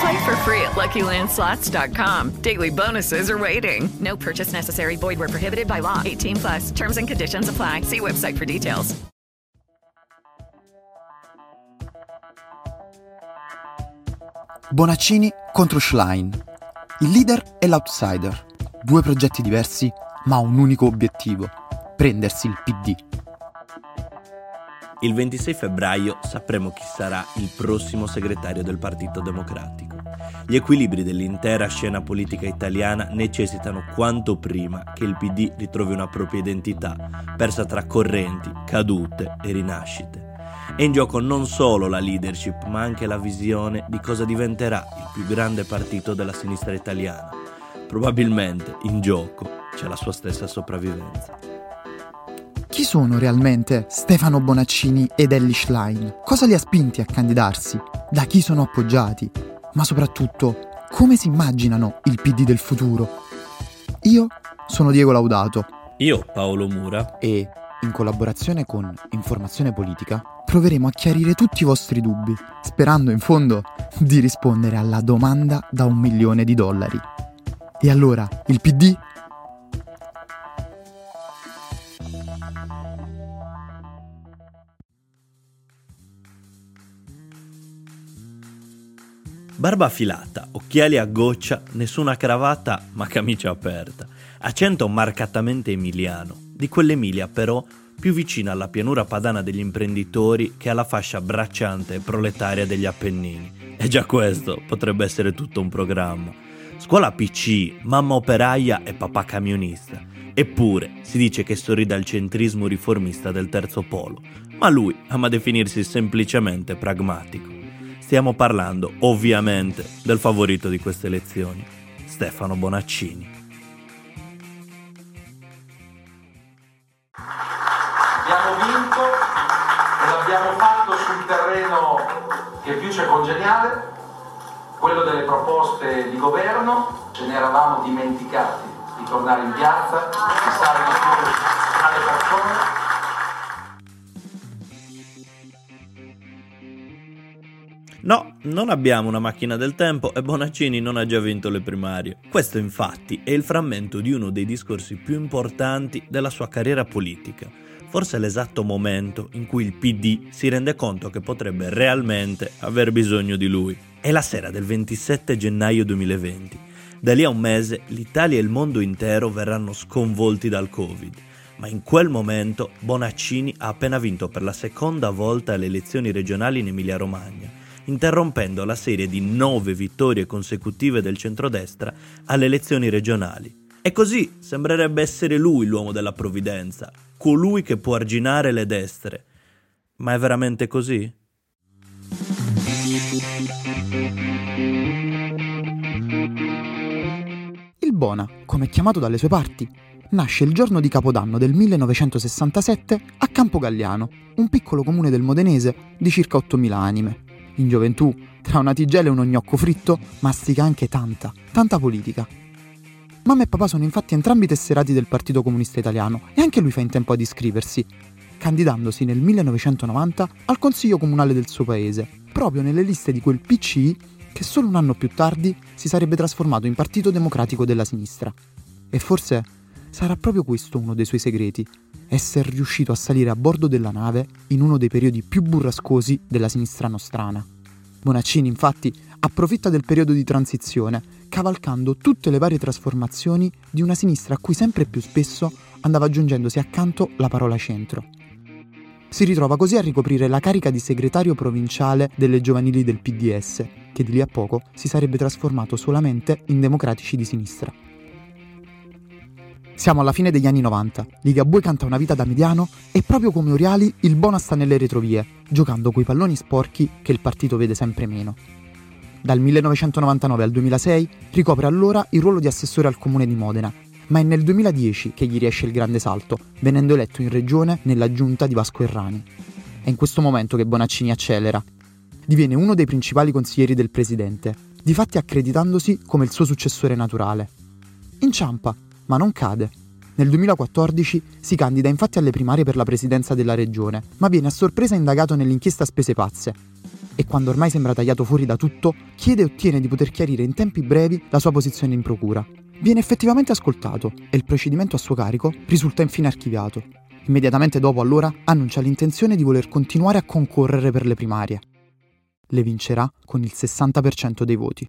Play for free at LuckyLandSlots.com. Daily bonuses are waiting. No purchase necessary. Void where prohibited by law. 18 plus. Terms and conditions apply. See website for details. Bonaccini contro Schlein. Il leader e l'outsider. Due progetti diversi, ma un unico obiettivo prendersi il PD. Il 26 febbraio sapremo chi sarà il prossimo segretario del Partito Democratico. Gli equilibri dell'intera scena politica italiana necessitano quanto prima che il PD ritrovi una propria identità, persa tra correnti, cadute e rinascite. È in gioco non solo la leadership, ma anche la visione di cosa diventerà il più grande partito della sinistra italiana. Probabilmente in gioco c'è la sua stessa sopravvivenza. Chi sono realmente Stefano Bonaccini ed Ellie Schlein? Cosa li ha spinti a candidarsi? Da chi sono appoggiati? Ma soprattutto, come si immaginano il PD del futuro? Io sono Diego Laudato. Io Paolo Mura. E, in collaborazione con Informazione Politica, proveremo a chiarire tutti i vostri dubbi, sperando in fondo di rispondere alla domanda da un milione di dollari. E allora, il PD Barba affilata, occhiali a goccia, nessuna cravatta ma camicia aperta. Accento marcatamente emiliano, di quell'Emilia però più vicina alla pianura padana degli imprenditori che alla fascia bracciante e proletaria degli Appennini. E già questo potrebbe essere tutto un programma. Scuola PC, mamma operaia e papà camionista. Eppure si dice che sorride al centrismo riformista del terzo polo, ma lui ama definirsi semplicemente pragmatico. Stiamo parlando ovviamente del favorito di queste elezioni, Stefano Bonaccini. Abbiamo vinto e l'abbiamo fatto sul terreno che più c'è congeniale, quello delle proposte di governo, ce ne eravamo dimenticati di tornare in piazza, di stare di più alle persone. Non abbiamo una macchina del tempo e Bonaccini non ha già vinto le primarie. Questo infatti è il frammento di uno dei discorsi più importanti della sua carriera politica. Forse l'esatto momento in cui il PD si rende conto che potrebbe realmente aver bisogno di lui. È la sera del 27 gennaio 2020. Da lì a un mese l'Italia e il mondo intero verranno sconvolti dal Covid. Ma in quel momento Bonaccini ha appena vinto per la seconda volta le elezioni regionali in Emilia-Romagna interrompendo la serie di nove vittorie consecutive del centrodestra alle elezioni regionali. E così sembrerebbe essere lui l'uomo della provvidenza, colui che può arginare le destre. Ma è veramente così? Il Bona, come è chiamato dalle sue parti, nasce il giorno di Capodanno del 1967 a Campo Galliano, un piccolo comune del Modenese di circa 8.000 anime. In gioventù, tra una tigella e uno gnocco fritto, mastica anche tanta, tanta politica. Mamma e papà sono infatti entrambi tesserati del Partito Comunista Italiano e anche lui fa in tempo ad iscriversi, candidandosi nel 1990 al Consiglio Comunale del suo paese, proprio nelle liste di quel PCI che solo un anno più tardi si sarebbe trasformato in Partito Democratico della Sinistra. E forse sarà proprio questo uno dei suoi segreti, essere riuscito a salire a bordo della nave in uno dei periodi più burrascosi della sinistra nostrana. Bonaccini, infatti, approfitta del periodo di transizione, cavalcando tutte le varie trasformazioni di una sinistra a cui sempre più spesso andava aggiungendosi accanto la parola centro. si ritrova così a ricoprire la carica di segretario provinciale delle giovanili del PDS, che di lì a poco si sarebbe trasformato solamente in democratici di sinistra. Siamo alla fine degli anni 90, Ligabue canta una vita da mediano e proprio come Oriali il Bona sta nelle retrovie, giocando coi palloni sporchi che il partito vede sempre meno. Dal 1999 al 2006 ricopre allora il ruolo di assessore al comune di Modena, ma è nel 2010 che gli riesce il grande salto, venendo eletto in regione nella giunta di Vasco Errani. È in questo momento che Bonaccini accelera. Diviene uno dei principali consiglieri del presidente, difatti accreditandosi come il suo successore naturale. Inciampa ma non cade. Nel 2014 si candida infatti alle primarie per la presidenza della regione, ma viene a sorpresa indagato nell'inchiesta Spese Pazze. E quando ormai sembra tagliato fuori da tutto, chiede e ottiene di poter chiarire in tempi brevi la sua posizione in procura. Viene effettivamente ascoltato e il procedimento a suo carico risulta infine archiviato. Immediatamente dopo allora annuncia l'intenzione di voler continuare a concorrere per le primarie. Le vincerà con il 60% dei voti.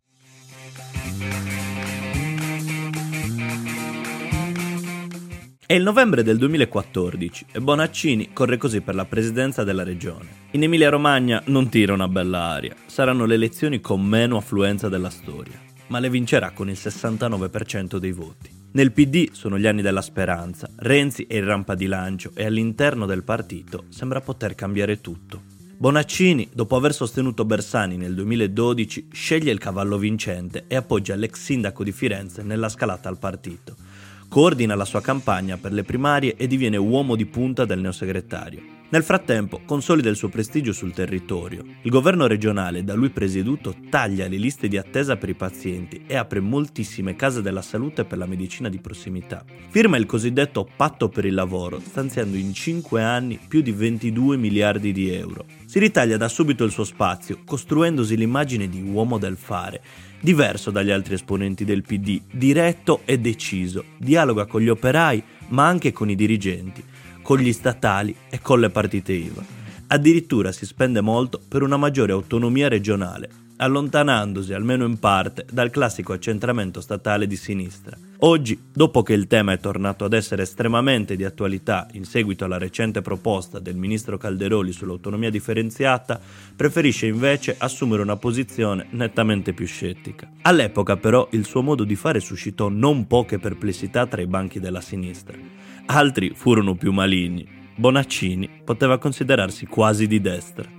È il novembre del 2014 e Bonaccini corre così per la presidenza della regione. In Emilia-Romagna non tira una bella aria, saranno le elezioni con meno affluenza della storia, ma le vincerà con il 69% dei voti. Nel PD sono gli anni della speranza, Renzi è in rampa di lancio e all'interno del partito sembra poter cambiare tutto. Bonaccini, dopo aver sostenuto Bersani nel 2012, sceglie il cavallo vincente e appoggia l'ex sindaco di Firenze nella scalata al partito coordina la sua campagna per le primarie e diviene uomo di punta del neosegretario. Nel frattempo consolida il suo prestigio sul territorio. Il governo regionale da lui presieduto taglia le liste di attesa per i pazienti e apre moltissime case della salute per la medicina di prossimità. Firma il cosiddetto patto per il lavoro, stanziando in 5 anni più di 22 miliardi di euro. Si ritaglia da subito il suo spazio, costruendosi l'immagine di uomo del fare, diverso dagli altri esponenti del PD, diretto e deciso, dialoga con gli operai ma anche con i dirigenti, con gli statali e con le partite IVA. Addirittura si spende molto per una maggiore autonomia regionale, allontanandosi almeno in parte dal classico accentramento statale di sinistra. Oggi, dopo che il tema è tornato ad essere estremamente di attualità in seguito alla recente proposta del ministro Calderoli sull'autonomia differenziata, preferisce invece assumere una posizione nettamente più scettica. All'epoca però il suo modo di fare suscitò non poche perplessità tra i banchi della sinistra. Altri furono più maligni. Bonaccini poteva considerarsi quasi di destra.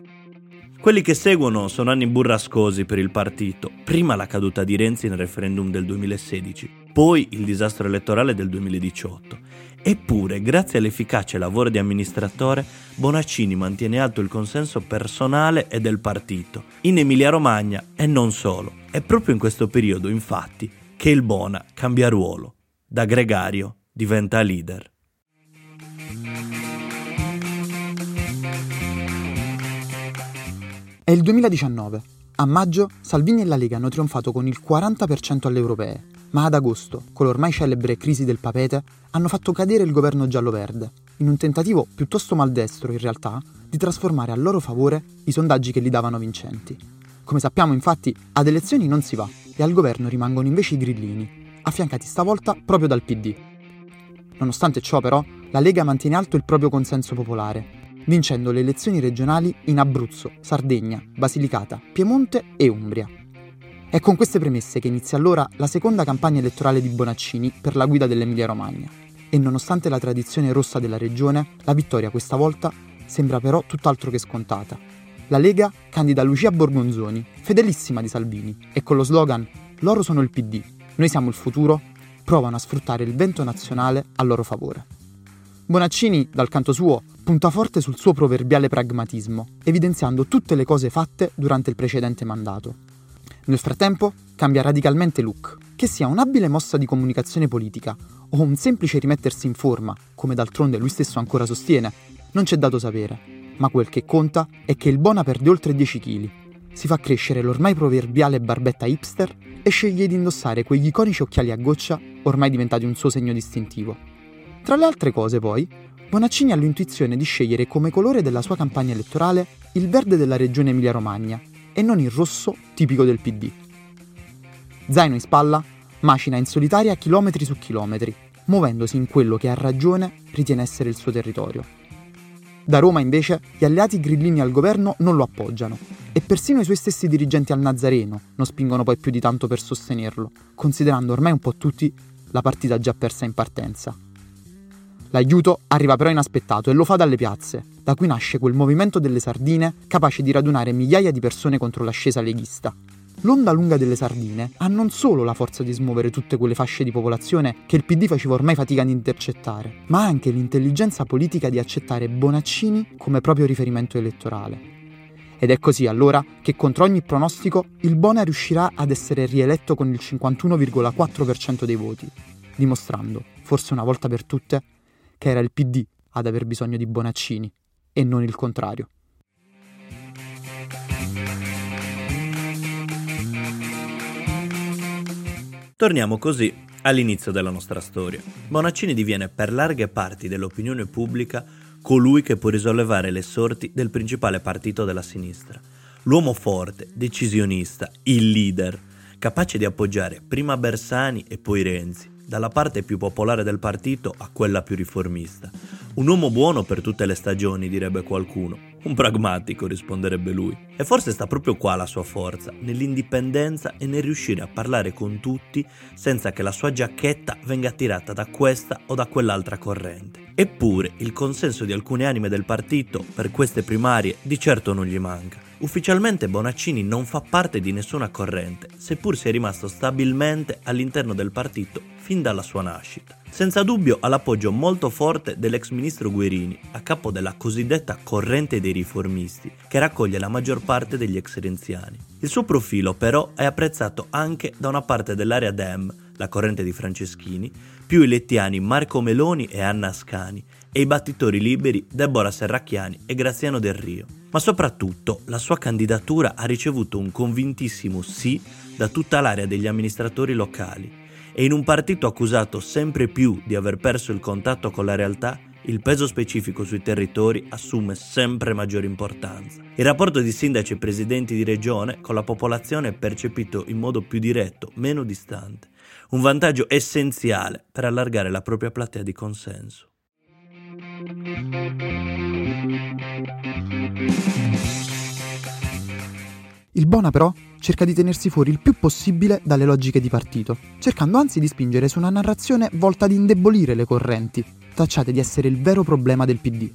Quelli che seguono sono anni burrascosi per il partito, prima la caduta di Renzi nel referendum del 2016, poi il disastro elettorale del 2018. Eppure, grazie all'efficace lavoro di amministratore, Bonaccini mantiene alto il consenso personale e del partito, in Emilia-Romagna e non solo. È proprio in questo periodo, infatti, che il Bona cambia ruolo. Da gregario diventa leader. È il 2019. A maggio Salvini e la Lega hanno trionfato con il 40% alle europee, ma ad agosto, con l'ormai celebre crisi del papete, hanno fatto cadere il governo giallo-verde, in un tentativo piuttosto maldestro in realtà di trasformare a loro favore i sondaggi che li davano vincenti. Come sappiamo infatti, ad elezioni non si va e al governo rimangono invece i grillini, affiancati stavolta proprio dal PD. Nonostante ciò però, la Lega mantiene alto il proprio consenso popolare vincendo le elezioni regionali in Abruzzo, Sardegna, Basilicata, Piemonte e Umbria. È con queste premesse che inizia allora la seconda campagna elettorale di Bonaccini per la guida dell'Emilia-Romagna. E nonostante la tradizione rossa della regione, la vittoria questa volta sembra però tutt'altro che scontata. La Lega candida Lucia Borgonzoni, fedelissima di Salvini, e con lo slogan Loro sono il PD, noi siamo il futuro, provano a sfruttare il vento nazionale a loro favore. Bonaccini, dal canto suo, punta forte sul suo proverbiale pragmatismo, evidenziando tutte le cose fatte durante il precedente mandato. Nel frattempo cambia radicalmente look, che sia un'abile mossa di comunicazione politica o un semplice rimettersi in forma, come d'altronde lui stesso ancora sostiene, non c'è dato sapere, ma quel che conta è che il Bona perde oltre 10 kg, si fa crescere l'ormai proverbiale barbetta hipster e sceglie di indossare quegli iconici occhiali a goccia ormai diventati un suo segno distintivo. Tra le altre cose, poi, Bonaccini ha l'intuizione di scegliere come colore della sua campagna elettorale il verde della regione Emilia-Romagna e non il rosso tipico del PD. Zaino in spalla, macina in solitaria chilometri su chilometri, muovendosi in quello che a ragione ritiene essere il suo territorio. Da Roma, invece, gli alleati grillini al governo non lo appoggiano e persino i suoi stessi dirigenti al Nazareno non spingono poi più di tanto per sostenerlo, considerando ormai un po' tutti la partita già persa in partenza. L'aiuto arriva però inaspettato e lo fa dalle piazze, da cui nasce quel movimento delle sardine capace di radunare migliaia di persone contro l'ascesa leghista. L'onda lunga delle sardine ha non solo la forza di smuovere tutte quelle fasce di popolazione che il PD faceva ormai fatica ad intercettare, ma anche l'intelligenza politica di accettare Bonaccini come proprio riferimento elettorale. Ed è così allora che contro ogni pronostico il Bona riuscirà ad essere rieletto con il 51,4% dei voti, dimostrando, forse una volta per tutte, che era il PD ad aver bisogno di Bonaccini e non il contrario. Torniamo così all'inizio della nostra storia. Bonaccini diviene per larghe parti dell'opinione pubblica colui che può risollevare le sorti del principale partito della sinistra. L'uomo forte, decisionista, il leader, capace di appoggiare prima Bersani e poi Renzi, dalla parte più popolare del partito a quella più riformista. Un uomo buono per tutte le stagioni, direbbe qualcuno. Un pragmatico, risponderebbe lui. E forse sta proprio qua la sua forza, nell'indipendenza e nel riuscire a parlare con tutti senza che la sua giacchetta venga tirata da questa o da quell'altra corrente. Eppure il consenso di alcune anime del partito per queste primarie di certo non gli manca. Ufficialmente Bonaccini non fa parte di nessuna corrente, seppur sia rimasto stabilmente all'interno del partito fin dalla sua nascita. Senza dubbio ha l'appoggio molto forte dell'ex ministro Guerini, a capo della cosiddetta corrente dei riformisti, che raccoglie la maggior parte degli ex renziani. Il suo profilo però è apprezzato anche da una parte dell'area Dem, la corrente di Franceschini, più i lettiani Marco Meloni e Anna Ascani, e i battitori liberi Deborah Serracchiani e Graziano Del Rio. Ma soprattutto la sua candidatura ha ricevuto un convintissimo sì da tutta l'area degli amministratori locali e in un partito accusato sempre più di aver perso il contatto con la realtà, il peso specifico sui territori assume sempre maggiore importanza. Il rapporto di sindaci e presidenti di regione con la popolazione è percepito in modo più diretto, meno distante, un vantaggio essenziale per allargare la propria platea di consenso. Il Bona però cerca di tenersi fuori il più possibile dalle logiche di partito, cercando anzi di spingere su una narrazione volta ad indebolire le correnti, tacciate di essere il vero problema del PD.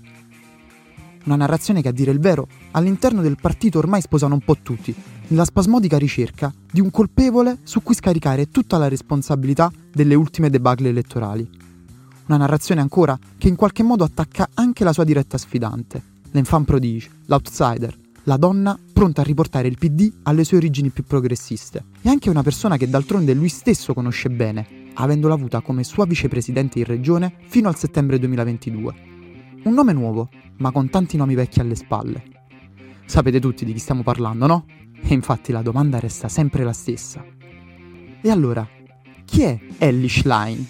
Una narrazione che a dire il vero all'interno del partito ormai sposano un po' tutti, nella spasmodica ricerca di un colpevole su cui scaricare tutta la responsabilità delle ultime debacle elettorali. Una narrazione ancora che in qualche modo attacca anche la sua diretta sfidante, l'enfant prodige, l'outsider, la donna pronta a riportare il PD alle sue origini più progressiste. E anche una persona che d'altronde lui stesso conosce bene, avendola avuta come sua vicepresidente in regione fino al settembre 2022. Un nome nuovo, ma con tanti nomi vecchi alle spalle. Sapete tutti di chi stiamo parlando, no? E infatti la domanda resta sempre la stessa. E allora, chi è Ellie Schlein?